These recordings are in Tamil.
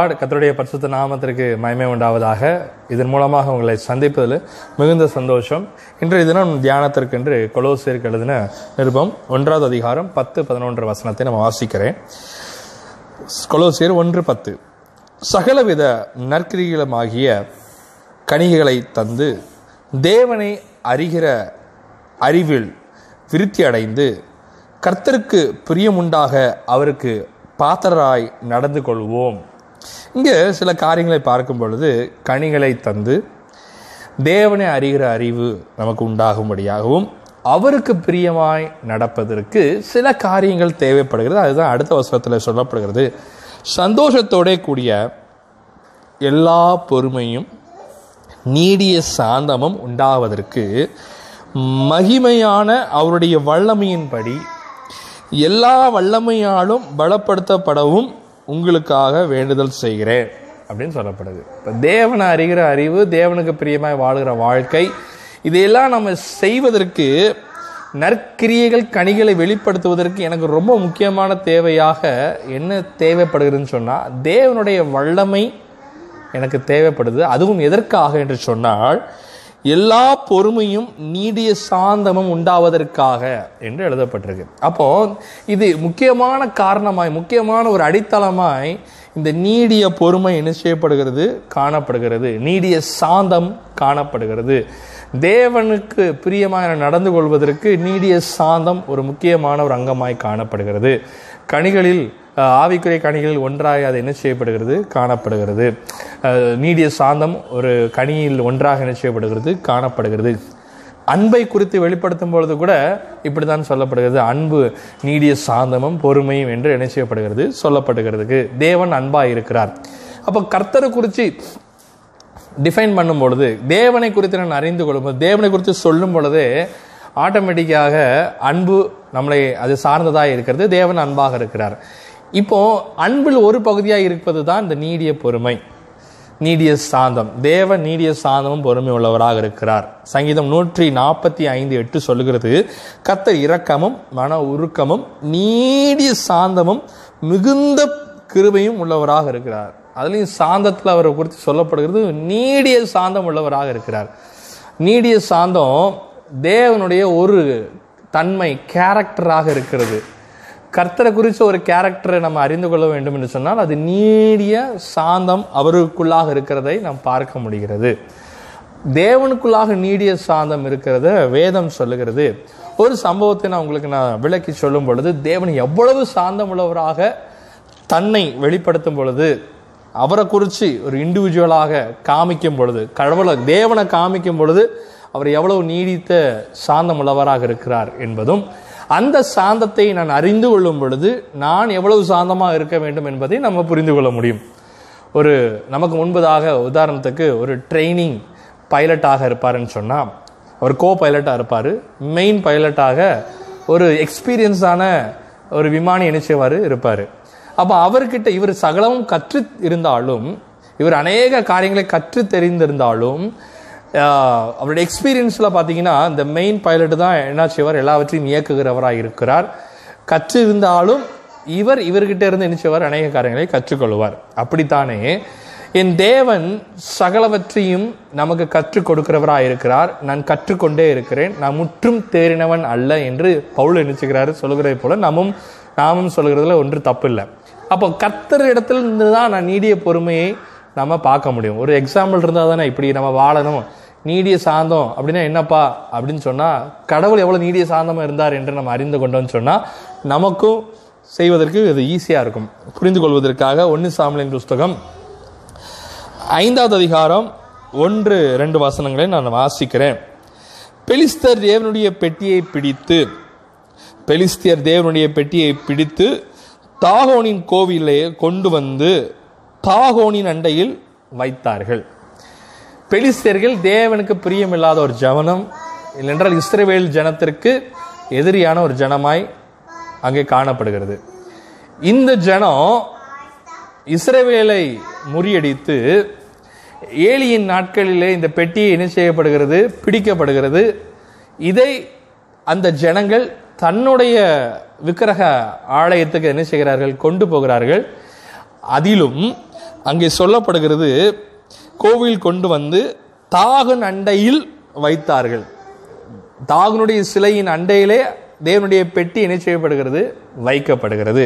ஆடு கத்தருடைய பரிசுத்த நாமத்திற்கு மயமே உண்டாவதாக. இதன் மூலமாக உங்களை சந்திப்பதில் மிகுந்த சந்தோஷம். இன்றைய தினம் தியானத்திற்கு என்று கொலோசியருக்கு எழுதின நிருபம் ஒன்றாவது அதிகாரம் பத்து பதினொன்று வசனத்தை நம்ம வாசிக்கிறேன். கொலோசியர் ஒன்று பத்து. சகலவித நற்கிரிகளுமாகிய கணிகைகளை தந்து தேவனை அறிகிற அறிவில் விருத்தி அடைந்து கர்த்தருக்கு பிரியமுண்டாக அவருக்கு பாத்திரராய் நடந்து கொள்வோம். இங்கே சில காரியங்களை பார்க்கும் பொழுது கனிகளை தந்து தேவனை அறிகிற அறிவு நமக்கு உண்டாகும்படியாகவும் அவருக்கு பிரியமாய் நடப்பதற்கு சில காரியங்கள் தேவைப்படுகிறது. அதுதான் அடுத்த வசனத்தில் சொல்லப்படுகிறது. சந்தோஷத்தோட கூடிய எல்லா பொறுமையும் நீடிய சாந்தமும் உண்டாவதற்கு மகிமையான அவருடைய வல்லமையின்படி எல்லா வல்லமையாலும் பலப்படுத்தப்படவும் உங்களுக்காக வேண்டுதல் செய்கிறேன் அப்படின்னு சொல்லப்படுது. இப்போ தேவனை அறிகிற அறிவு தேவனுக்கு பிரியமாய் வாழ்கிற வாழ்க்கை இதையெல்லாம் நம்ம செய்வதற்கு நற்கிரியைகள் கனிகளை வெளிப்படுத்துவதற்கு எனக்கு ரொம்ப முக்கியமான தேவையாக என்ன தேவைப்படுகிறதுன்னு சொன்னால் தேவனுடைய வல்லமை எனக்கு தேவைப்படுது. அதுவும் எதற்காக என்று சொன்னால் எல்லா பொறுமையும் நீடிய சாந்தமும் உண்டாவதற்காக என்று எழுதப்பட்டிருக்கு. அப்போ இது முக்கியமான காரணமாய் முக்கியமான ஒரு அடித்தளமாய் இந்த நீடிய பொறுமை என்ன செய்யப்படுகிறது? காணப்படுகிறது. நீடிய சாந்தம் காணப்படுகிறது. தேவனுக்கு பிரியமாக நடந்து கொள்வதற்கு நீடிய சாந்தம் ஒரு முக்கியமான ஒரு அங்கமாய் காணப்படுகிறது. கனிகளில் ஆவிக்குறை கனிகளில் ஒன்றாக அது என்ன செய்யப்படுகிறது? காணப்படுகிறது. நீடிய சாந்தம் ஒரு கனியில் ஒன்றாக என்ன செய்யப்படுகிறது? காணப்படுகிறது. அன்பை குறித்து வெளிப்படுத்தும் பொழுது கூட இப்படித்தான் சொல்லப்படுகிறது. அன்பு நீடிய சாந்தமும் பொறுமையும் என்று என்ன செய்யப்படுகிறது? சொல்லப்படுகிறதுக்கு. தேவன் அன்பாக இருக்கிறார். அப்போ கர்த்தரை குறித்து டிஃபைன் பண்ணும் பொழுது தேவனை குறித்து நான் அறிந்து கொள்ளும்போது தேவனை குறித்து சொல்லும் பொழுதே ஆட்டோமேட்டிக்காக அன்பு நம்மளை அது சார்ந்ததாக இருக்கிறது. தேவன் அன்பாக இருக்கிறார். இப்போ அன்பில் ஒரு பகுதியாக இருப்பது தான் இந்த நீடிய பொறுமை நீடிய சாந்தம். தேவ நீடிய சாந்தமும் பொறுமை உள்ளவராக இருக்கிறார். சங்கீதம் நூற்றி நாற்பத்தி ஐந்து எட்டு சொல்லுகிறது கத்த இரக்கமும் மன உருக்கமும் நீடிய சாந்தமும் மிகுந்த கிருபையும் உள்ளவராக இருக்கிறார். அதுலேயும் சாந்தத்தில் அவரை குறித்து சொல்லப்படுகிறது நீடிய சாந்தம் உள்ளவராக இருக்கிறார். நீடிய சாந்தம் தேவனுடைய ஒரு தன்மை கேரக்டராக இருக்கிறது. கர்த்தரை குறித்த ஒரு கேரக்டரை நம்ம அறிந்து கொள்ள வேண்டும் என்று சொன்னால் அது நீடிய சாந்தம் அவருக்குள்ளாக இருக்கிறதை நாம் பார்க்க முடிகிறது. தேவனுக்குள்ளாக நீடிய சாந்தம் இருக்கிறத வேதம் சொல்லுகிறது. ஒரு சம்பவத்தை நான் உங்களுக்கு நான் விளக்கி சொல்லும் பொழுது தேவன் எவ்வளவு சாந்தம் உள்ளவராக தன்னை வெளிப்படுத்தும் பொழுது அவரை குறித்து ஒரு இண்டிவிஜுவலாக காமிக்கும் பொழுது கடவுளை தேவனை காமிக்கும் பொழுது அவர் எவ்வளவு நீடித்த சாந்தம் உள்ளவராக இருக்கிறார் என்பதும் அந்த சாந்தத்தை நான் அறிந்து கொள்ளும் பொழுது நான் எவ்வளவு சாந்தமாக இருக்க வேண்டும் என்பதை நம்ம புரிந்து கொள்ள முடியும். ஒரு நமக்கு முன்பதாக உதாரணத்துக்கு ஒரு ட்ரைனிங் பைலட்டாக இருப்பாருன்னு சொன்னால் அவர் கோ பைலட்டாக இருப்பார். மெயின் பைலட்டாக ஒரு எக்ஸ்பீரியன்ஸான ஒரு விமானி நினைச்சவார் இருப்பார். அப்போ அவர்கிட்ட இவர் சகலமும் கற்று இருந்தாலும் இவர் அநேக காரியங்களை கற்று தெரிந்திருந்தாலும் அவருடைய எக்ஸ்பீரியன்ஸில் பார்த்தீங்கன்னா இந்த மெயின் பைலட் தான் என்ன செய்வார் எல்லாவற்றையும் இயக்குகிறவராக இருக்கிறார். கற்று இருந்தாலும் இவர் இவர்கிட்ட இருந்து என்ன செய்வார்? அநேக காரியங்களை கற்றுக்கொள்வார். அப்படித்தானே? என் தேவன் சகலவற்றையும் நமக்கு கற்றுக் கொடுக்கிறவராக இருக்கிறார். நான் கற்றுக்கொண்டே இருக்கிறேன். நான் முற்றும் தேறினவன் அல்ல என்று பவுல் நினைச்சுக்கிறாரு சொல்லுகிறதை போல நாமும் நாமும் சொல்கிறதுல ஒன்று தப்பு இல்லை அப்போ கர்த்தர் இடத்துல இருந்து தான் நான் நீடிய பொறுமையை நம்ம பார்க்க முடியும். ஒரு எக்ஸாம்பிள் இருந்தால் தானே இப்படி நம்ம வாழணும். நீடிய சாந்தம் அப்படின்னா என்னப்பா அப்படின்னு சொன்னால் கடவுள் எவ்வளோ நீடிய சாந்தமாக இருந்தார் என்று நம்ம அறிந்து கொண்டோம்னு சொன்னால் நமக்கும் செய்வதற்கு இது ஈஸியாக இருக்கும். புரிந்து கொள்வதற்காக ஒன்று சாமலின் புஸ்தகம் ஐந்தாவது அதிகாரம் ஒன்று ரெண்டு வசனங்களை நான் வாசிக்கிறேன். பெலிஸ்தர் தேவனுடைய பெட்டியை பிடித்து பெலிஸ்தியர் தேவனுடைய பெட்டியை பிடித்து தாகோனின் கோவிலே கொண்டு வந்து தாகோனின் அண்டையில் வைத்தார்கள். பெலிஸ்தர்கள் தேவனுக்கு பிரியமில்லாத ஒரு ஜவனம் இல்லைன்றால் இஸ்ரேவேல் ஜனத்திற்கு எதிரியான ஒரு ஜனமாய் அங்கே காணப்படுகிறது. இந்த ஜனம் இஸ்ரேவேலை முறியடித்து ஏலியின் நாட்களிலே இந்த பெட்டியை என்ன செய்யப்படுகிறது? பிடிக்கப்படுகிறது. இதை அந்த ஜனங்கள் தன்னுடைய விக்கிரக ஆலயத்துக்கு என்ன செய்கிறார்கள்? கொண்டு போகிறார்கள். அதிலும் அங்கே சொல்லப்படுகிறது கோவில் கொண்டு வந்து தாகன் அண்டையில் வைத்தார்கள். தாகனுடைய சிலையின் அண்டையிலே தேவனுடைய பெட்டி என்ன செய்யப்படுகிறது? வைக்கப்படுகிறது.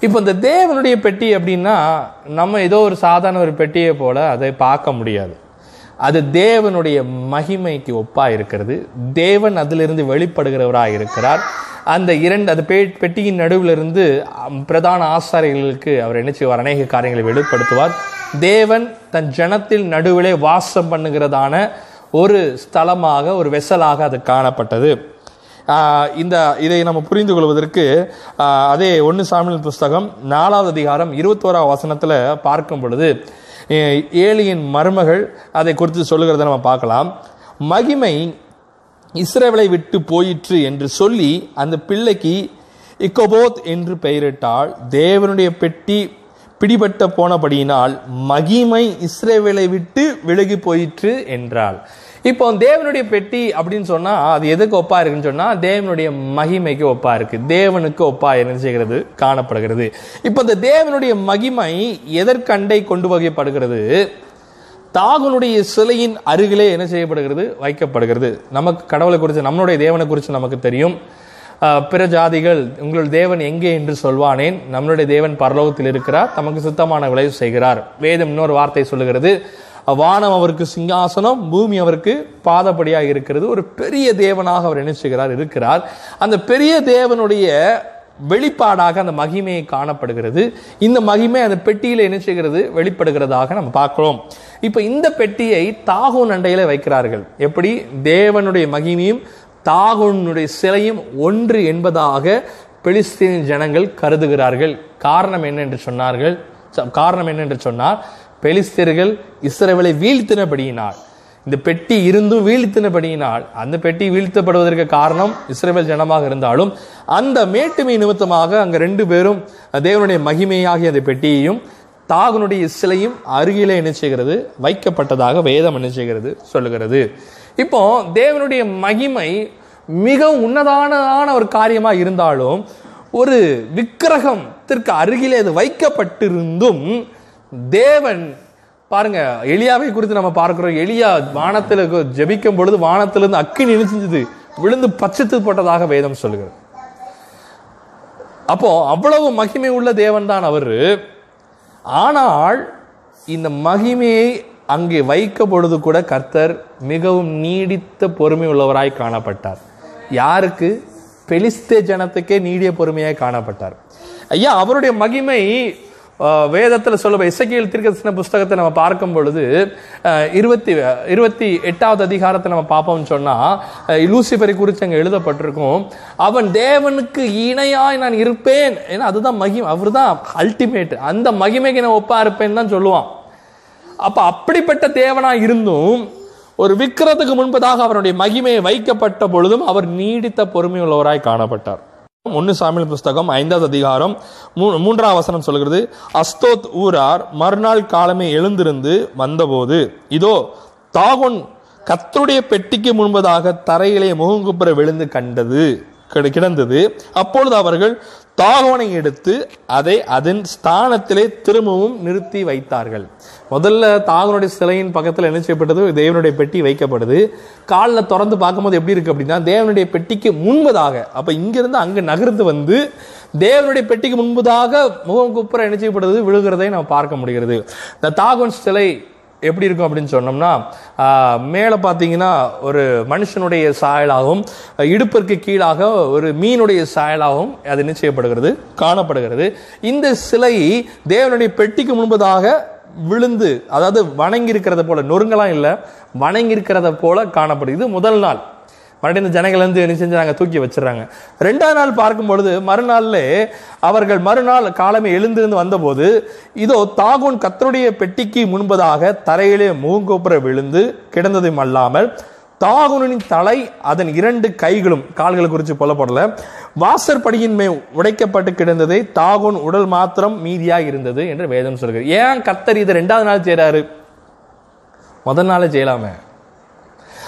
இப்போ இந்த தேவனுடைய பெட்டி அப்படின்னா நம்ம ஏதோ ஒரு சாதாரண ஒரு பெட்டியை போல அதை பார்க்க முடியாது. அது தேவனுடைய மகிமைக்கு ஒப்பா இருக்கிறது. தேவன் அதிலிருந்து வெளிப்படுகிறவராக இருக்கிறார். அந்த இரண்டு அந்த பெ பெட்டியின் நடுவிலிருந்து பிரதான ஆசாரிகளுக்கு அவர் என்ன செய்வார்? அநேக காரியங்களை வெளிப்படுத்துவார். தேவன் தன் ஜனத்தில் நடுவிலே வாசம் பண்ணுகிறதான ஒரு ஸ்தலமாக ஒரு வெசலாக அது காணப்பட்டது. இந்த இதை நம்ம புரிந்து கொள்வதற்கு அதே ஒன்று சாமியின் புஸ்தகம் நாலாவது அதிகாரம் இருபத்தோராம் வசனத்தில் பார்க்கும் பொழுது ஏலியின் மருமகள் அதை குறித்து சொல்லுகிறத நம்ம பார்க்கலாம். மகிமை இஸ்ரேவலை விட்டு போயிற்று என்று சொல்லி அந்த பிள்ளைக்கு இக்கோபோத் என்று பெயரிட்டால் தேவனுடைய பெட்டி பிடிபட்ட போனபடியினால் மகிமை இஸ்ரேவேலை விட்டு விலகி போயிற்று என்றாள். இப்போ தேவனுடைய பெட்டி அப்படின்னு சொன்னா அது எதுக்கு ஒப்பா இருக்குன்னு சொன்னா தேவனுடைய மகிமைக்கு ஒப்பா இருக்கு. தேவனுக்கு ஒப்பா என்ன செய்கிறது? காணப்படுகிறது. இப்போ இந்த தேவனுடைய மகிமை எதற்கண்டை கொண்டு வகைப்படுகிறது? தாகனுடைய சிலையின் அருகிலே என்ன செய்யப்படுகிறது? வைக்கப்படுகிறது. நமக்கு கடவுளை குறித்து நம்மளுடைய தேவனை குறித்து நமக்கு தெரியும். பிற ஜாதிகள் உங்கள் தேவன் எங்கே என்று சொல்வானேன். நம்மளுடைய தேவன் பரலோகத்தில் இருக்கிறார். தமக்கு சுத்தமான விளைவு செய்கிறார். வேதம் இன்னொரு வார்த்தை சொல்லுகிறது. வானம் அவருக்கு சிங்காசனம் பூமி அவருக்கு பாதப்படியாக இருக்கிறது. ஒரு பெரிய தேவனாக அவர் என்ன செய்கிறார் இருக்கிறார். அந்த பெரிய தேவனுடைய வெளிப்பாடாக அந்த மகிமையை காணப்படுகிறது. இந்த மகிமை அந்த பெட்டியில் என்ன செய்கிறது? வெளிப்படுகிறதாக நம்ம பார்க்கிறோம். இப்போ இந்த பெட்டியை தாகூன் அண்டையில் வைக்கிறார்கள். எப்படி? தேவனுடைய மகிமையும் தாகுனுடைய சிலையும் ஒன்று என்பதாக பெலிஸ்தீன் ஜனங்கள் கருதுகிறார்கள். காரணம் என்ன என்று சொன்னார்கள் காரணம் என்ன என்று சொன்னால் பெலிஸ்தீர்கள் இஸ்ரேவலை வீழ்த்தினபடியினால். இந்த பெட்டி இருந்தும் வீழ்த்தினபடியினால். அந்த பெட்டி வீழ்த்தப்படுவதற்கு காரணம் இஸ்ரவேல் ஜனமாக இருந்தாலும் அந்த மேட்டுமை நிமித்தமாக அங்கே ரெண்டு பேரும் தேவனுடைய மகிமையாகிய அந்த பெட்டியையும் தாகனுடைய சிலையும் அருகிலே என்ன செய்கிறது? வைக்கப்பட்டதாக வேதம் என்ன செய்கிறது? சொல்லுகிறது. இப்போ தேவனுடைய மகிமை மிக உன்னதானதான ஒரு காரியமாக இருந்தாலும் ஒரு விக்கிரகத்திற்கு அருகிலே அது வைக்கப்பட்டிருந்தும் தேவன் பாருங்க எளியாவை குறித்து நம்ம பார்க்கிறோம். எளியா வானத்தில் ஜெபிக்கும் பொழுது வானத்திலிருந்து அக்கி நினைச்சிது விழுந்து பச்சத்து போட்டதாக வேதம் சொல்லுகிறது அப்போ அவ்வளவு மகிமை உள்ள தேவன் தான் அவர். ஆனால் இந்த மகிமையை அங்கே வைக்க பொழுது கூட கர்த்தர் மிகவும் நீடித்த பொறுமை உள்ளவராய் காணப்பட்டார். யாருக்கு? பெலிஸ்தே ஜனத்துக்கே நீடிய பொறுமையாக காணப்பட்டார். ஐயா அவருடைய மகிமை வேதத்தில் சொல்ல இசைக்கியல் தீர்க்கதரிசன புஸ்தகத்தை நம்ம பார்க்கும் பொழுது இருபத்தி இருபத்தி எட்டாவது அதிகாரத்தை நம்ம பார்ப்போம்னு சொன்னால் லூசிபரை குறித்து அங்கே எழுதப்பட்டிருக்கும். அவன் தேவனுக்கு இணையாய் நான் இருப்பேன். ஏன்னா அதுதான் மகிமை. அவர்தான் அல்டிமேட் அந்த மகிமைக்கு நான் ஒப்பா இருப்பேன்னு தான் சொல்லுவான். அப்ப அப்படிப்பட்ட தேவனா இருந்தும் ஒரு விக்கிரத்துக்கு முன்பதாக அவருடைய மகிமையை வைக்கப்பட்ட பொழுதும் அவர் நீடித்த பொறுமை உள்ளவராய் காணப்பட்டார். ஒன்னு சாமியல் புஸ்தகம் ஐந்தாவது அதிகாரம் மூ- மூன்றாம் வசனம் சொல்கிறது அஸ்தோத் ஊரார் மறுநாள் காலமே எழுந்திருந்து வந்தபோது இதோ தாகொன் கத்தருடைய பெட்டிக்கு முன்பதாக தரையிலே முகங்குப்புற விழுந்து கண்டது கிடந்தது. அப்பொழுது அவர்கள் தாகோனை எடுத்து அதை அதன் ஸ்தானத்திலே திரும்பவும் நிறுத்தி வைத்தார்கள். முதல்ல தாகனுடைய சிலையின் பக்கத்தில் என்ன செய்யப்பட்டது? தேவனுடைய பெட்டி வைக்கப்படுது. காலில் திறந்து பார்க்கும்போது எப்படி இருக்கு அப்படின்னா தேவனுடைய பெட்டிக்கு முன்பதாக அப்போ இங்கிருந்து அங்கே நகர்ந்து வந்து தேவனுடைய பெட்டிக்கு முன்பதாக முகம் குப்புற என்ன செய்யப்படுது? விழுகிறதை நம்ம பார்க்க முடிகிறது. இந்த தாகோன் சிலை எப்படி இருக்கும் அப்படின்னு சொன்னோம்னா மேலே பார்த்தீங்கன்னா ஒரு மனுஷனுடைய சாயலாகவும் இடுப்பிற்கு கீழாக ஒரு மீனுடைய சாயலாகவும் அது நிச்சயப்படுகிறது காணப்படுகிறது. இந்த சிலை தேவனுடைய பெட்டிக்கு முன்பதாக விழுந்து அதாவது வணங்கி இருக்கிறத போல நொறுங்கலாம் இல்லை வணங்கி இருக்கிறத போல காணப்படுகிறது. முதல் நாள். மறுபடியும் இந்த ஜனங்கள் வந்து என்ன செஞ்சாங்க தூக்கி வச்சிடறாங்க. ரெண்டாவது நாள் பார்க்கும் பொழுது மறுநாள்ல அவர்கள் மறுநாள் காலமே எழுந்திருந்து வந்தபோது இதோ தாகூன் கத்தருடைய பெட்டிக்கு முன்பதாக தரையிலே முகங்கோப்புற விழுந்து கிடந்ததும் அல்லாமல் தாகுனின் தலை அதன் இரண்டு கைகளும் கால்களை குறித்து புலப்படல வாசற்படியின் மே உடைக்கப்பட்டு கிடந்ததை தாகுன் உடல் மாத்திரம் மீதியாக இருந்தது என்று வேதம் சொல்கிறது. ஏன் கத்தர் இதை ரெண்டாவது நாள் செய்கிறாரு முதல் நாளே செய்யலாமே.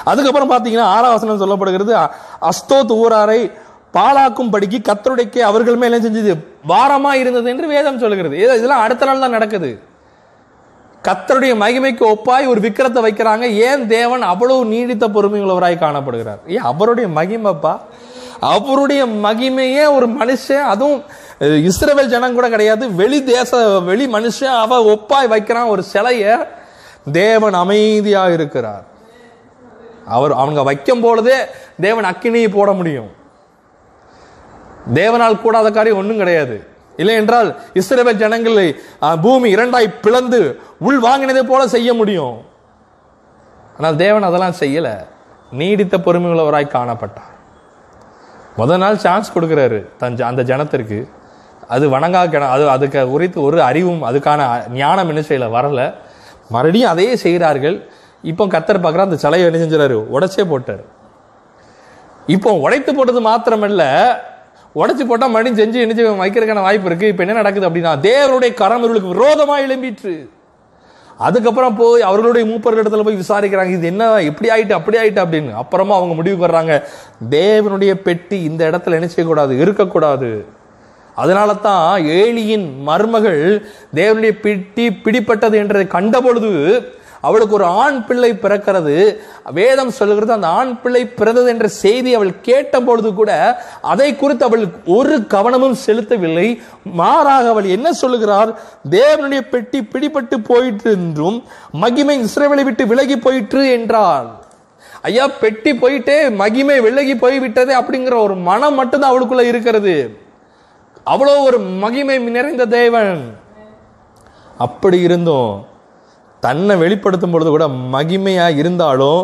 அதுக்கப்புறம் பார்த்தீங்கன்னா ஆறாவசனம் சொல்லப்படுகிறது அஸ்தோத் ஊராரை பாழாக்கும் படிக்கு கத்தருடைக்கு அவர்கள் மேலே என்ன செஞ்சது? பாரமா இருந்தது என்று வேதம் சொல்லுகிறது. இதெல்லாம் அடுத்த நாள் தான் நடக்குது. கத்தருடைய மகிமைக்கு ஒப்பாய் ஒரு விக்கிரத்தை வைக்கிறாங்க. ஏன் தேவன் அவ்வளவு நீடித்த பொறுமையுள்ளவராய் காணப்படுகிறார்? ஏன் அவருடைய மகிமைப்பா? அவருடைய மகிமையே ஒரு மனுஷன் அதுவும் இஸ்ரேல் ஜனம் கூட கிடையாது. வெளி தேச வெளி மனுஷன் அவ ஒப்பாய் வைக்கிறான் ஒரு சிலைய. தேவன் அமைதியா இருக்கிறார் அவர் அவங்க வைக்கும் பொழுதே தேவன் அக்கினியை போட முடியும். தேவனால் கூடாத காரியம் ஒன்றும் கிடையாது. இல்லை என்றால் இஸ்ரேல் ஜனங்களை பூமி இரண்டாய் பிளந்து உள் வாங்கினதை போல செய்ய முடியும். ஆனால் தேவன் அதெல்லாம் செய்யல. நீடித்த பொறுமையுள்ளவராய் காணப்பட்டார். முதல் நாள் சான்ஸ் கொடுக்குறாரு தன் அந்த ஜனத்திற்கு. அது வணங்கா கிண அது அதுக்கு குறித்து ஒரு அறிவும் அதுக்கான ஞானம் என்ன செய்யல வரல. மறுபடியும் அதையே செய்கிறார்கள். இப்போ கத்தர் பார்க்குற அந்த சிலையை என்ன செஞ்சுறாரு உடைச்சே போட்டார். இப்போ உடைத்து போட்டது மாத்திரமல்ல உடைச்சு போட்டால் மறுபடியும் செஞ்சு என்ன வைக்கிறதுக்கான வாய்ப்பு இருக்கு. இப்போ என்ன நடக்குது அப்படின்னா தேவனுடைய கரம் இவர்களுக்கு விரோதமாக எழும்பிற்று. அதுக்கப்புறம் போய் அவர்களுடைய மூப்பர்கள் இடத்துல போய் விசாரிக்கிறாங்க இது என்ன இப்படி ஆயிட்டு அப்படி ஆயிட்டு அப்படின்னு. அப்புறமா அவங்க முடிவு வர்றாங்க தேவனுடைய பெட்டி இந்த இடத்துல என்ன செய்யக்கூடாது? இருக்கக்கூடாது. அதனால தான் ஏழியின் மருமகள் தேவனுடைய பெட்டி பிடிப்பட்டது என்றதை கண்டபொழுது அவளுக்கு ஒரு ஆண் பிள்ளை பிறக்கிறது. வேதம் சொல்கிறது அந்த ஆண் பிள்ளை பிறந்தது என்ற செய்தி அவள் கேட்ட பொழுது கூட அதை குறித்து அவள் ஒரு கவனமும் செலுத்தவில்லை. மாறாக அவள் என்ன சொல்லுகிறார்? தேவனுடைய பெட்டி பிடிபட்டு போயிற்று என்றும் மகிமை இஸ்ரேவலை விட்டு விலகி போயிற்று என்றாள். ஐயா பெட்டி போயிட்டே மகிமை விலகி போய்விட்டதே அப்படிங்கிற ஒரு மனம் மட்டும்தான் அவளுக்குள்ள இருக்கிறது. அவ்வளோ ஒரு மகிமை நிறைந்த தேவன். அப்படி இருந்தும். தன்னை வெளிப்படுத்தும் பொழுது கூட மகிமையாக இருந்தாலும்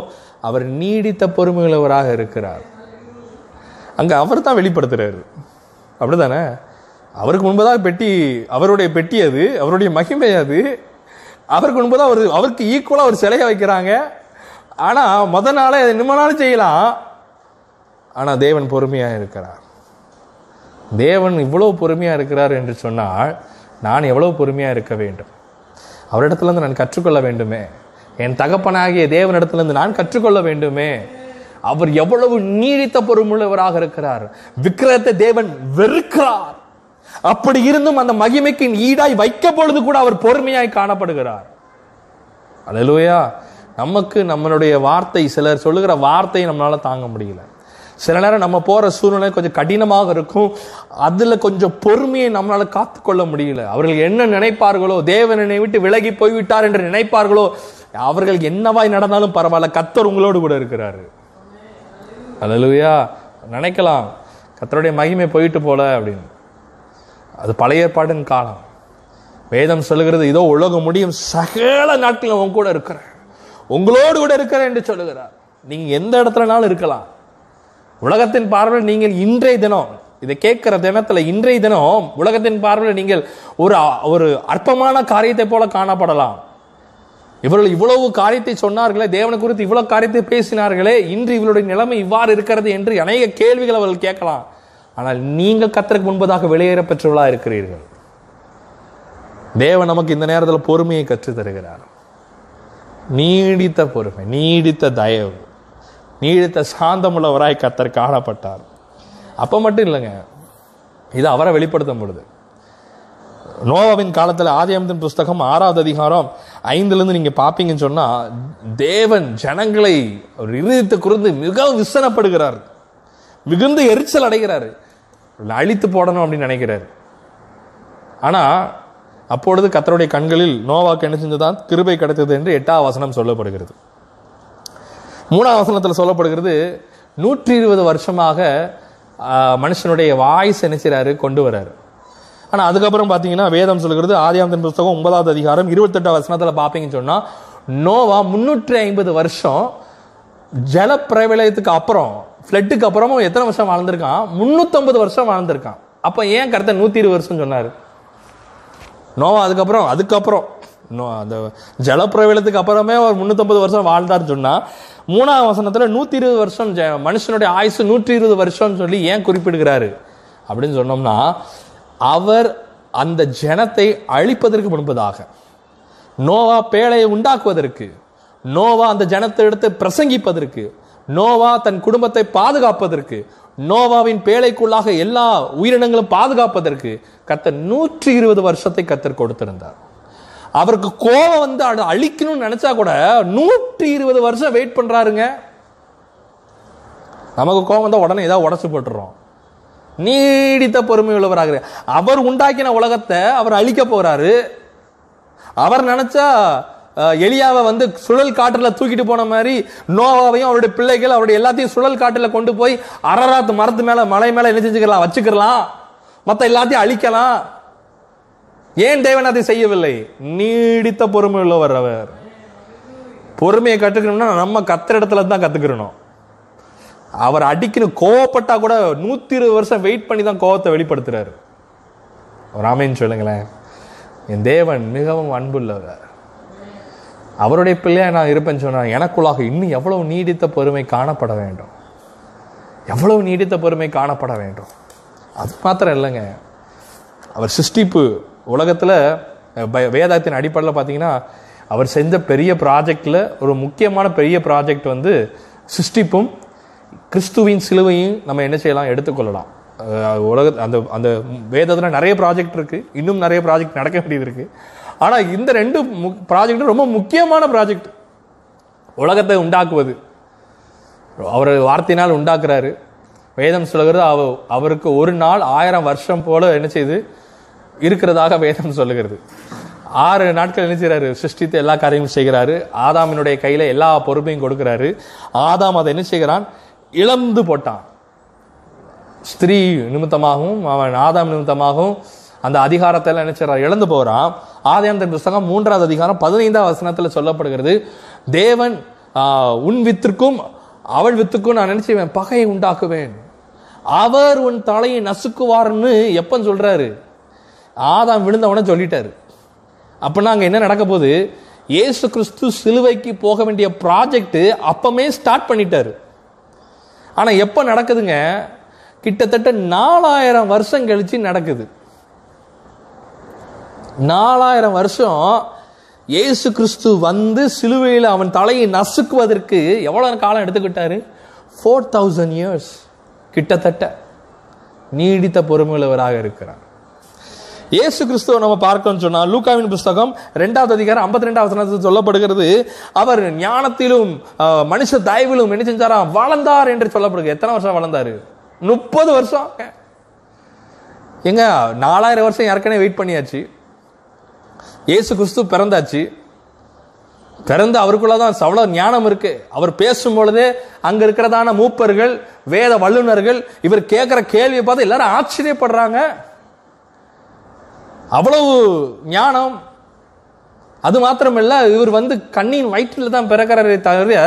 அவர் நீடித்த பொறுமையுள்ளவராக இருக்கிறார். அங்கே அவர் தான் வெளிப்படுத்துறாரு. அப்படிதானே? அவருக்கு முன்பதாக பெட்டி அவருடைய பெட்டி அது அவருடைய மகிமை அது. அவருக்கு முன்பதாக அவர் அவருக்கு ஈக்குவலாக ஒரு சிலையை வைக்கிறாங்க. ஆனால் முத நாளே அதை நிம்மனாலும் செய்யலாம். ஆனால் தேவன் பொறுமையாக இருக்கிறார். தேவன் இவ்வளோ பொறுமையாக இருக்கிறார் என்று சொன்னால் நான் எவ்வளோ பொறுமையாக இருக்க வேண்டும்? அவரிடத்துலேருந்து நான் கற்றுக்கொள்ள வேண்டுமே. என் தகப்பனாகிய தேவனிடத்திலிருந்து நான் கற்றுக்கொள்ள வேண்டுமே. அவர் எவ்வளவு நீடித்த பொறுமுள்ளவராக இருக்கிறார். விக்கிரத்தை தேவன் வெறுக்கிறார். அப்படி இருந்தும் அந்த மகிமைக்கு ஈடாய் வைக்க பொழுது கூட அவர் பொறுமையாய் காணப்படுகிறார். அல்லேலூயா. நமக்கு நம்மளுடைய வார்த்தை சிலர் சொல்லுகிற வார்த்தையை நம்மளால தாங்க முடியல. சில நேரம் நம்ம போகிற சூழ்நிலை கொஞ்சம் கடினமாக இருக்கும். அதில் கொஞ்சம் பொறுமையை நம்மளால் காத்துக்கொள்ள முடியல. அவர்கள் என்ன நினைப்பார்களோ தேவனை விட்டு விலகி போய்விட்டார் என்று நினைப்பார்களோ அவர்கள் என்னவாய் நடந்தாலும் பரவாயில்ல. கத்தர் உங்களோடு கூட இருக்கிறாரு. அல்லேலூயா நினைக்கலாம். கத்தருடைய மகிமை போயிட்டு போல அப்படின்னு. அது பழைய ஏற்பாட்டின் காலம். வேதம் சொல்லுகிறது இதோ உலகம் முடியும் சகல நாட்களும் உங்க கூட இருக்கிறேன். உங்களோடு கூட இருக்கிறேன் என்று சொல்லுகிறார். நீங்கள் எந்த இடத்துலனாலும் இருக்கலாம். உலகத்தின் பார்வையில் நீங்கள் இன்றைய தினம் இதை கேட்கிற தினத்தில் இன்றைய தினம் உலகத்தின் பார்வையில் நீங்கள் ஒரு ஒரு அற்பமான காரியத்தை போல காணப்படலாம். இவர்கள் இவ்வளவு காரியத்தை சொன்னார்களே தேவனை குறித்து இவ்வளவு காரியத்தை பேசினார்களே இன்று இவருடைய நிலைமை இவ்வாறு இருக்கிறது என்று அநேக கேள்விகள் அவர்கள் கேட்கலாம். ஆனால் நீங்கள் கத்தருக்கு முன்பதாக வெளியேற பெற்றவர்களா இருக்கிறீர்கள். தேவன் நமக்கு இந்த நேரத்தில் பொறுமையை கற்றுத் தருகிறார் நீடித்த பொறுமை நீடித்த தயவு. நீடித்த சாந்தமுள்ளவராய் கத்தர் காணப்பட்டார். அப்போ மட்டும் இல்லைங்க. இது அவரை வெளிப்படுத்தும் பொழுது. நோவாவின் காலத்தில் ஆதியமத்தின் புஸ்தகம் ஆறாவது அதிகாரம் ஐந்துலேருந்து நீங்க பார்ப்பீங்கன்னு சொன்னால் தேவன் ஜனங்களை ஒரு இருதயத்தை குறிந்து மிகவும் விசனப்படுகிறார். மிகுந்த எரிச்சல் அடைகிறாரு. அழித்து போடணும் அப்படின்னு நினைக்கிறாரு. ஆனால் அப்பொழுது கத்தருடைய கண்களில் நோவாக்கு என்ன செஞ்சதான் கிருபை கிடைத்தது என்று எட்டாம் வசனம் சொல்லப்படுகிறது. மூணாம் வசனத்தில் சொல்லப்படுகிறது நூற்றி இருபது வருஷமாக மனுஷனுடைய வாய்ஸ் என்ன செய்கிறாரு கொண்டு வராரு. ஆனால் அதுக்கப்புறம் பார்த்தீங்கன்னா வேதம் சொல்கிறது ஆதியாமத்தின் புஸ்தகம் ஒன்பதாவது அதிகாரம் இருபத்தெட்டாம் வசனத்தில் பார்ப்பீங்கன்னு சொன்னால் நோவா முந்நூற்றி ஐம்பது வருஷம் ஜல பிரபலயத்துக்கு அப்புறம் ஃப்ளட்டுக்கு அப்புறமும் எத்தனை வருஷம் வாழ்ந்திருக்கான்? முந்நூற்றம்பது வருஷம் வாழ்ந்திருக்கான். அப்போ ஏன் கருத்தை நூற்றி இருபது வருஷம் சொன்னார்? நோவா அதுக்கப்புறம் அதுக்கப்புறம். இன்னும் அந்த ஜலப்பிரவேலத்துக்கு அப்புறமே ஒரு முந்நூற்றம்பது வருஷம் வாழ்ந்தார்னு சொன்னால் மூணாவது வசனத்துல நூத்தி இருபது வருஷம் ஜ- மனுஷனுடைய ஆயுசு நூற்றி இருபது வருஷம்னு சொல்லி ஏன் குறிப்பிடுகிறாரு? அப்படின்னு சொன்னோம்னா அவர் அந்த ஜனத்தை அழிப்பதற்கு முன்பதாக நோவா பேழையை உண்டாக்குவதற்கு நோவா அந்த ஜனத்தை எடுத்து பிரசங்கிப்பதற்கு நோவா தன் குடும்பத்தை பாதுகாப்பதற்கு நோவாவின் பேழைக்குள்ளாக எல்லா உயிரினங்களும் பாதுகாப்பதற்கு கத்தர் நூற்றி இருபது வருஷத்தை கத்தர் கொடுத்திருந்தார். அவருக்கு கோபம் வந்து அதை அழிக்கணும்னு நினைச்சா கூட நூற்றி இருபது வருஷம் வெயிட் பண்றாருங்க. நமக்கு கோபம் வந்தால் உடனே ஏதாவது உடச்சு போட்டுறோம். நீடித்த பொறுமை உள்ளவராக அவர் உண்டாக்கின உலகத்தை அவர் அழிக்க போறாரு. அவர் நினைச்சா எளியாவை எலியாவை வந்து சுழல் காற்றில் தூக்கிட்டு போன மாதிரி நோவாவையும் அவருடைய பிள்ளைகள் அவருடைய எல்லாத்தையும் சுழல் காற்றில் கொண்டு போய் அரராத்து மரத்து மேலே மலை மேலே என்ன செஞ்சுக்கலாம் வச்சுக்கலாம். மற்ற எல்லாத்தையும் அழிக்கலாம். ஏன் தேவன் அதை செய்யவில்லை? நீடித்த பொறுமை உள்ளவர் அவர். பொறுமையை கற்றுக்கணும்னா நம்ம கத்துற இடத்துல தான் கத்துக்கிறணும் அவர் அடிக்கணும் கோவப்பட்டா கூட நூத்தி இருபது வருஷம் வெயிட் பண்ணி தான் கோவத்தை வெளிப்படுத்துறாரு. ராமேன்னு சொல்லுங்களேன். என் தேவன் மிகவும் அன்புள்ளவர். அவருடைய பிள்ளையா நான் இருப்பேன்னு சொன்னால் எனக்குள்ளாக இன்னும் எவ்வளவு நீடித்த பொறுமை காணப்பட வேண்டும்? எவ்வளவு நீடித்த பொறுமை காணப்பட வேண்டும்? அது மாத்திரம் இல்லைங்க. அவர் சிருஷ்டிப்பு உலகத்தில் வேதாத்தின் அடிப்படையில் பார்த்தீங்கன்னா அவர் செஞ்ச பெரிய ப்ராஜெக்டில் ஒரு முக்கியமான பெரிய ப்ராஜெக்ட் வந்து சிருஷ்டிப்பும் கிறிஸ்துவின் சிலுவையும் நம்ம என்ன செய்யலாம் எடுத்துக்கொள்ளலாம். உலக அந்த அந்த வேதத்தில் நிறைய ப்ராஜெக்ட் இருக்குது இன்னும் நிறைய ப்ராஜெக்ட் நடக்க வேண்டியது இருக்குது ஆனால் இந்த ரெண்டு ப்ராஜெக்டும் ரொம்ப முக்கியமான ப்ராஜெக்ட் உலகத்தை உண்டாக்குவது. அவர் வார்த்தையினால் உண்டாக்குறாரு. வேதம் சொல்கிறது அவ அவருக்கு ஒரு நாள் ஆயிரம் வருஷம் போல என்ன செய்யுது இருக்கிறதாக வேதம் சொல்லுகிறது. ஆறு நாட்கள் என்ன செய்றாரு? சிருஷ்டித்து எல்லா காரியமும் செய்கிறாரு. ஆதாமினுடைய கையில எல்லா பொறுப்பையும் கொடுக்கிறாரு. ஆதாம் அதை என்ன செய்கிறான்? இழந்து போட்டான். ஸ்திரீ நிமித்தமாகவும் அவன் ஆதாம் நிமித்தமாகவும் அந்த அதிகாரத்தை எல்லாம் என்ன செய்கிறார் இழந்து போறான். தன் புஸ்தகம் மூன்றாவது அதிகாரம் பதினைந்தாம் வசனத்துல சொல்லப்படுகிறது. தேவன் உன் வித்திற்கும் அவள் வித்துக்கும் நான் நினைச்சுவேன் பகையை உண்டாக்குவேன். அவர் உன் தலையை நசுக்குவார்னு எப்பன்னு சொல்றாரு? ஆதாம் விழுந்தவன சொல்லிட்டாரு. அப்படின்னா அங்கே என்ன நடக்க போகுது? இயேசு கிறிஸ்து சிலுவைக்கு போக வேண்டிய ப்ராஜெக்ட்டு அப்பமே ஸ்டார்ட் பண்ணிட்டாரு. ஆனால் எப்போ நடக்குதுங்க? கிட்டத்தட்ட நாலாயிரம் வருஷம் கழிச்சு நடக்குது. நாலாயிரம் வருஷம் இயேசு கிறிஸ்து வந்து சிலுவையில் அவன் தலையை நசுக்குவதற்கு எவ்வளோ காலம் எடுத்துக்கிட்டாரு? ஃபோர் தௌசண்ட் இயர்ஸ் கிட்டத்தட்ட நீடித்த பொறுமையுள்ளவராக இருக்கிறான் இயேசு கிறிஸ்துவ நம்ம பார்க்கணும்னு சொன்னால் லூக்காவின் புஸ்தகம் ரெண்டாவது அதிகாரம் ஐம்பத்தி ரெண்டாவது சொல்லப்படுகிறது அவர் ஞானத்திலும் மனுஷ தயவிலும் என்ன செஞ்சாராம் வளர்ந்தார் என்று சொல்லப்படுகிறது. எத்தனை வருஷம் வளர்ந்தாரு? முப்பது வருஷம். எங்க நாலாயிரம் வருஷம் ஏற்கனவே வெயிட் பண்ணியாச்சு. இயேசு கிறிஸ்து பிறந்தாச்சு. பிறந்து அவருக்குள்ளதான் அவ்வளோ ஞானம் இருக்கு. அவர் பேசும் பொழுதே அங்க இருக்கிறதான மூப்பர்கள் வேத வல்லுனர்கள் இவர் கேட்கிற கேள்வியை பார்த்து எல்லாரும் ஆச்சரியப்படுறாங்க. அவ்வளவு ஞானம். அது மாத்திரமல்ல இவர் வந்து கண்ணின் வயிற்றில் தான் பிறக்கிறாரே தவிர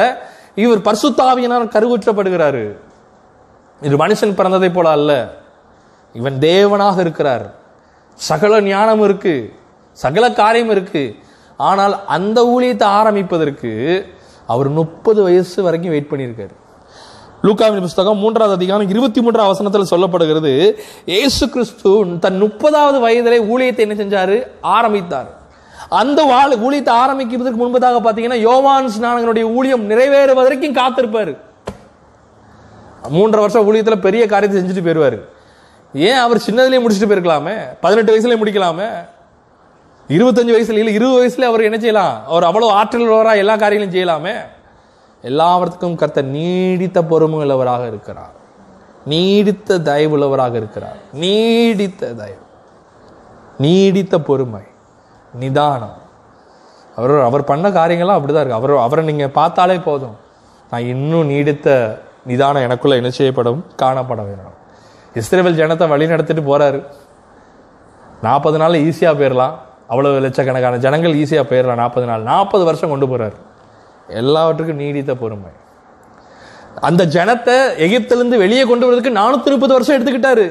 இவர் பரிசுத்தாவியினால் கருவுற்றப்படுகிறாரு. இது மனுஷன் பிறந்ததை போல அல்ல. இவன் தேவனாக இருக்கிறார். சகல ஞானம் இருக்கு. சகல காரியம் இருக்கு. ஆனால் அந்த ஊழியத்தை ஆரம்பிப்பதற்கு அவர் முப்பது வயசு வரைக்கும் வெயிட் பண்ணியிருக்காரு. லூக்காவின் புஸ்தகம் மூன்றாவது அதிகாரம் இருபத்தி மூன்றாம் வசனத்தில் சொல்லப்படுகிறது இயேசு கிறிஸ்து தன் முப்பதாவது வயதிலே ஊழியத்தை என்ன செஞ்சாரு? ஆரம்பித்தார். அந்த வாழ் ஊழியத்தை ஆரம்பிக்கிறதுக்கு முன்பதாக பார்த்தீங்கன்னா யோவான் ஸ்நானங்களுடைய ஊழியம் நிறைவேறுவதற்கும் காத்திருப்பாரு. மூன்றரை வருஷம் ஊழியத்தில் பெரிய காரியத்தை செஞ்சுட்டு போயிருவாரு. ஏன் அவர் சின்னதுலேயே முடிச்சுட்டு போயிருக்கலாமே? பதினெட்டு வயசுலேயே முடிக்கலாமே? இருபத்தஞ்சு வயசுல இல்லை இருபது வயசுல அவர் என்ன செய்யலாம்? அவர் அவ்வளோ ஆற்றல் எல்லா காரியங்களும் செய்யலாமே? எல்லாவற்றுக்கும் கர்த்தர் நீடித்த பொறுமை உள்ளவராக இருக்கிறார். நீடித்த தயவுள்ளவராக இருக்கிறார். நீடித்த தயவு. நீடித்த பொறுமை. நிதானம். அவர் அவர் பண்ண காரியங்கள்லாம் அப்படிதான் இருக்கு. அவர் அவரை நீங்கள் பார்த்தாலே போதும். நான் இன்னும் நீடித்த நிதானம் எனக்குள்ள என்ன செய்யப்படும் காணப்பட வேணும் இஸ்ரேல் ஜனத்தை வழி நடத்திட்டு போறாரு. நாற்பது நாள் ஈஸியாக போயிடலாம் அவ்வளவு லட்சக்கணக்கான ஜனங்கள் ஈஸியாக போயிடலாம் நாற்பது நாள் நாற்பது வருஷம் கொண்டு போறாரு. எல்லாவற்றுக்கும் நீடித்த பொறுமை. அந்த ஜனத்தை எகிப்திலிருந்து வெளியே கொண்டு வரதுக்கு நானூத்தி முப்பது வருஷம் எடுத்துக்கிட்டாரு.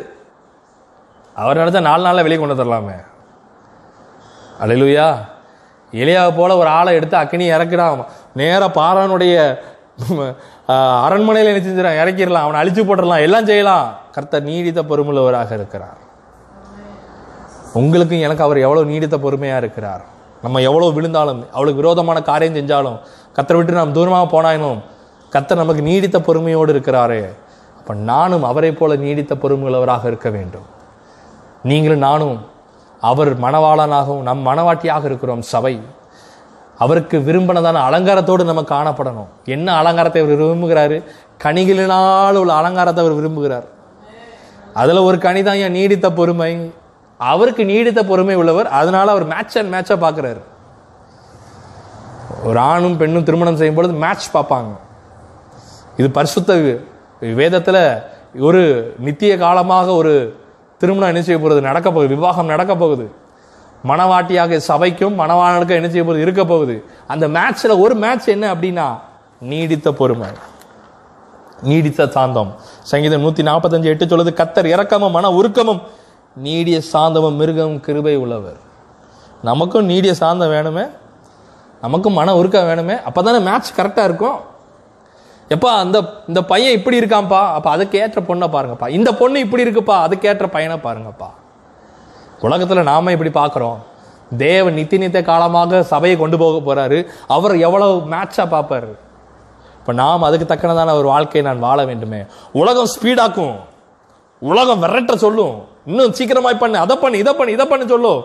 அவர் நினைச்சா நாலு நாளில் வெளியே கொண்டு தரலாமே அலையிலுயா. எளியாவை போல ஒரு ஆளை எடுத்து அக்கினி இறக்கிடாம நேராக பாரானுடைய அரண்மனையில் என்ன செஞ்சிடலாம் இறக்கிடலாம். அவனை அழிச்சு போட்டுடலாம். எல்லாம் செய்யலாம். கர்த்தர் நீடித்த பொறுமுள்ளவராக இருக்கிறார். உங்களுக்கும் எனக்கு அவர் எவ்வளோ நீடித்த பொறுமையாக இருக்கிறார்? நம்ம எவ்வளோ விழுந்தாலும் அவளுக்கு விரோதமான காரியம் செஞ்சாலும் கத்தரை விட்டு நாம் தூரமாக போனாயினும் கத்தர் நமக்கு நீடித்த பொறுமையோடு இருக்கிறாரே. அப்போ நானும் அவரை போல நீடித்த பொறுமையுள்ளவராக இருக்க வேண்டும். நீங்களும் நானும் அவர் மணவாளனாகவும் நம் மணவாட்டியாக இருக்கிறோம் சபை. அவருக்கு விரும்பினதான அலங்காரத்தோடு நம்ம காணப்படணும். என்ன அலங்காரத்தை அவர் விரும்புகிறாரு? கனிகளினால் உள்ள அலங்காரத்தை அவர் விரும்புகிறார். அதில் ஒரு கனி தான் ஏன் நீடித்த பொறுமை அவருக்கு நீடித்த பொறுமை உள்ளவர் அதனால அவர் மேட்ச் அண்ட் மேட்சா பார்க்குறாரு. ஒரு ஆணும் பெண்ணும் திருமணம் செய்யும் பொழுது மேட்ச் பார்ப்பாங்க. இது பரிசுத்த வேதத்தில் ஒரு நித்திய காலமாக ஒரு திருமணம் என்ன செய்ய போகிறது நடக்க போகுது. விவாகம் நடக்க போகுது. மணவாட்டியாக சபைக்கும் மனவாளனுக்கும் என்ன செய்ய போகுது? இருக்க போகுது. அந்த மேட்ச்சில் ஒரு மேட்ச் என்ன அப்படின்னா நீடித்த பொறுமை. நீடித்த சாந்தம். சங்கீதம் நூத்தி நாற்பத்தஞ்சு எட்டு சொல்லுது கத்தர் இறக்கமும் மன உருக்கமும் நீடிய சாந்தமும் மிருகம் கிருபை உள்ளவர். நமக்கும் நீடிய சாந்தம் வேணுமே. நமக்கும் மன உருக்கம் வேணுமே. அப்போ தானே மேட்ச் கரெக்டாக இருக்கும். எப்பா அந்த இந்த பையன் இப்படி இருக்கான்ப்பா. அப்போ அதுக்கேற்ற பொண்ணை பாருங்கப்பா. இந்த பொண்ணு இப்படி இருக்குப்பா. அதுக்கேற்ற பையனை பாருங்கப்பா. உலகத்தில் நாம இப்படி பார்க்குறோம். தேவன் நித்திய நித்திய காலமாக சபையை கொண்டு போக போகிறாரு அவர் எவ்வளவு மேட்சாக பார்ப்பாரு. இப்போ நாம் அதுக்கு தக்கனதான ஒரு வாழ்க்கையை நான் வாழ வேண்டுமே. உலகம் ஸ்பீடாக்கும் உலகம் விரட்ட சொல்லும். இன்னும் சீக்கிரமாய் பண்ணு அதை பண்ணு இதை பண்ணு இதை பண்ணு சொல்லும்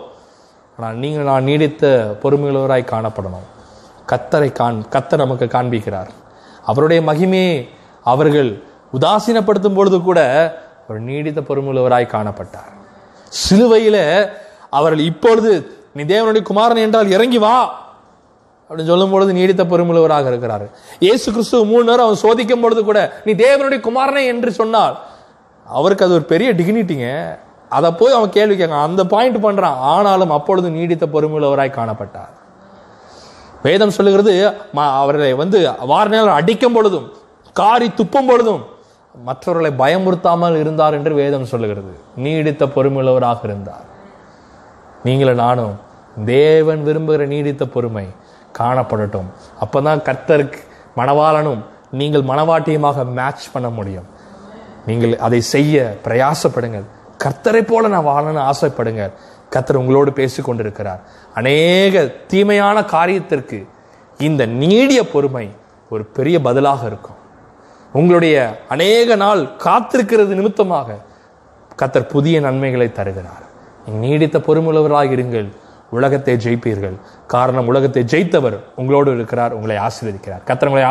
ஆனால் நீங்கள் நான் நீடித்த பொறுமையுள்ளவராய் காணப்படணும். கத்தரை காண் கத்தர் நமக்கு காண்பிக்கிறார். அவருடைய மகிமையை அவர்கள் உதாசீனப்படுத்தும் பொழுது கூட அவர் நீடித்த பொறுமையுள்ளவராய் காணப்பட்டார். சிலுவையில் அவர்கள் இப்பொழுது நீ தேவனுடைய குமாரன் என்றால் இறங்கி வா. அப்படின்னு சொல்லும் பொழுது நீடித்த பொறுமுள்ளவராக இருக்கிறார் இயேசு கிறிஸ்துவ மூணு நேரம் அவன் சோதிக்கும் பொழுது கூட நீ தேவனுடைய குமாரனை என்று சொன்னால் அவருக்கு அது ஒரு பெரிய டிக்னிட்டிங்க அதை போய் அவன் கேள்வி கேட்க அந்த பாயிண்ட் பண்ணுறான் ஆனாலும் அப்பொழுது நீடித்த பொறுமையுள்ளவராய் காணப்பட்டார். வேதம் சொல்லுகிறது ம- அவர்களை வந்து வாரணையால் அடிக்கும் பொழுதும் காரி துப்பும் பொழுதும் மற்றவர்களை பயமுறுத்தாமல் இருந்தார் என்று வேதம் சொல்லுகிறது. நீடித்த பொறுமையுள்ளவராக இருந்தார். நீங்களும் நானும் தேவன் விரும்புகிற நீடித்த பொறுமை காணப்படட்டும். அப்பதான் கர்த்தருக்கு மணவாளனும் நீங்கள் மனவாட்டியமாக மேட்ச் பண்ண முடியும். நீங்கள் அதை செய்ய பிரயாசப்படுங்கள். கர்த்தரை போல நான் வாழணும்னு ஆசைப்படுங்க கர்த்தர் உங்களோடு பேசி கொண்டிருக்கிறார் அநேக தீமையான காரியத்திற்கு இந்த நீடிய பொறுமை ஒரு பெரிய பதிலாக இருக்கும். உங்களுடைய அநேக நாள் காத்திருக்கிறது நிமித்தமாக கத்தர் புதிய நன்மைகளை தருகிறார். நீடித்த பொறுமுள்ளவராக இருங்கள். உலகத்தை ஜெயிப்பீர்கள். காரணம் உலகத்தை ஜெயித்தவர் உங்களோடு இருக்கிறார் உங்களை ஆசீர்வதிக்கிறார். கத்தர் உங்களை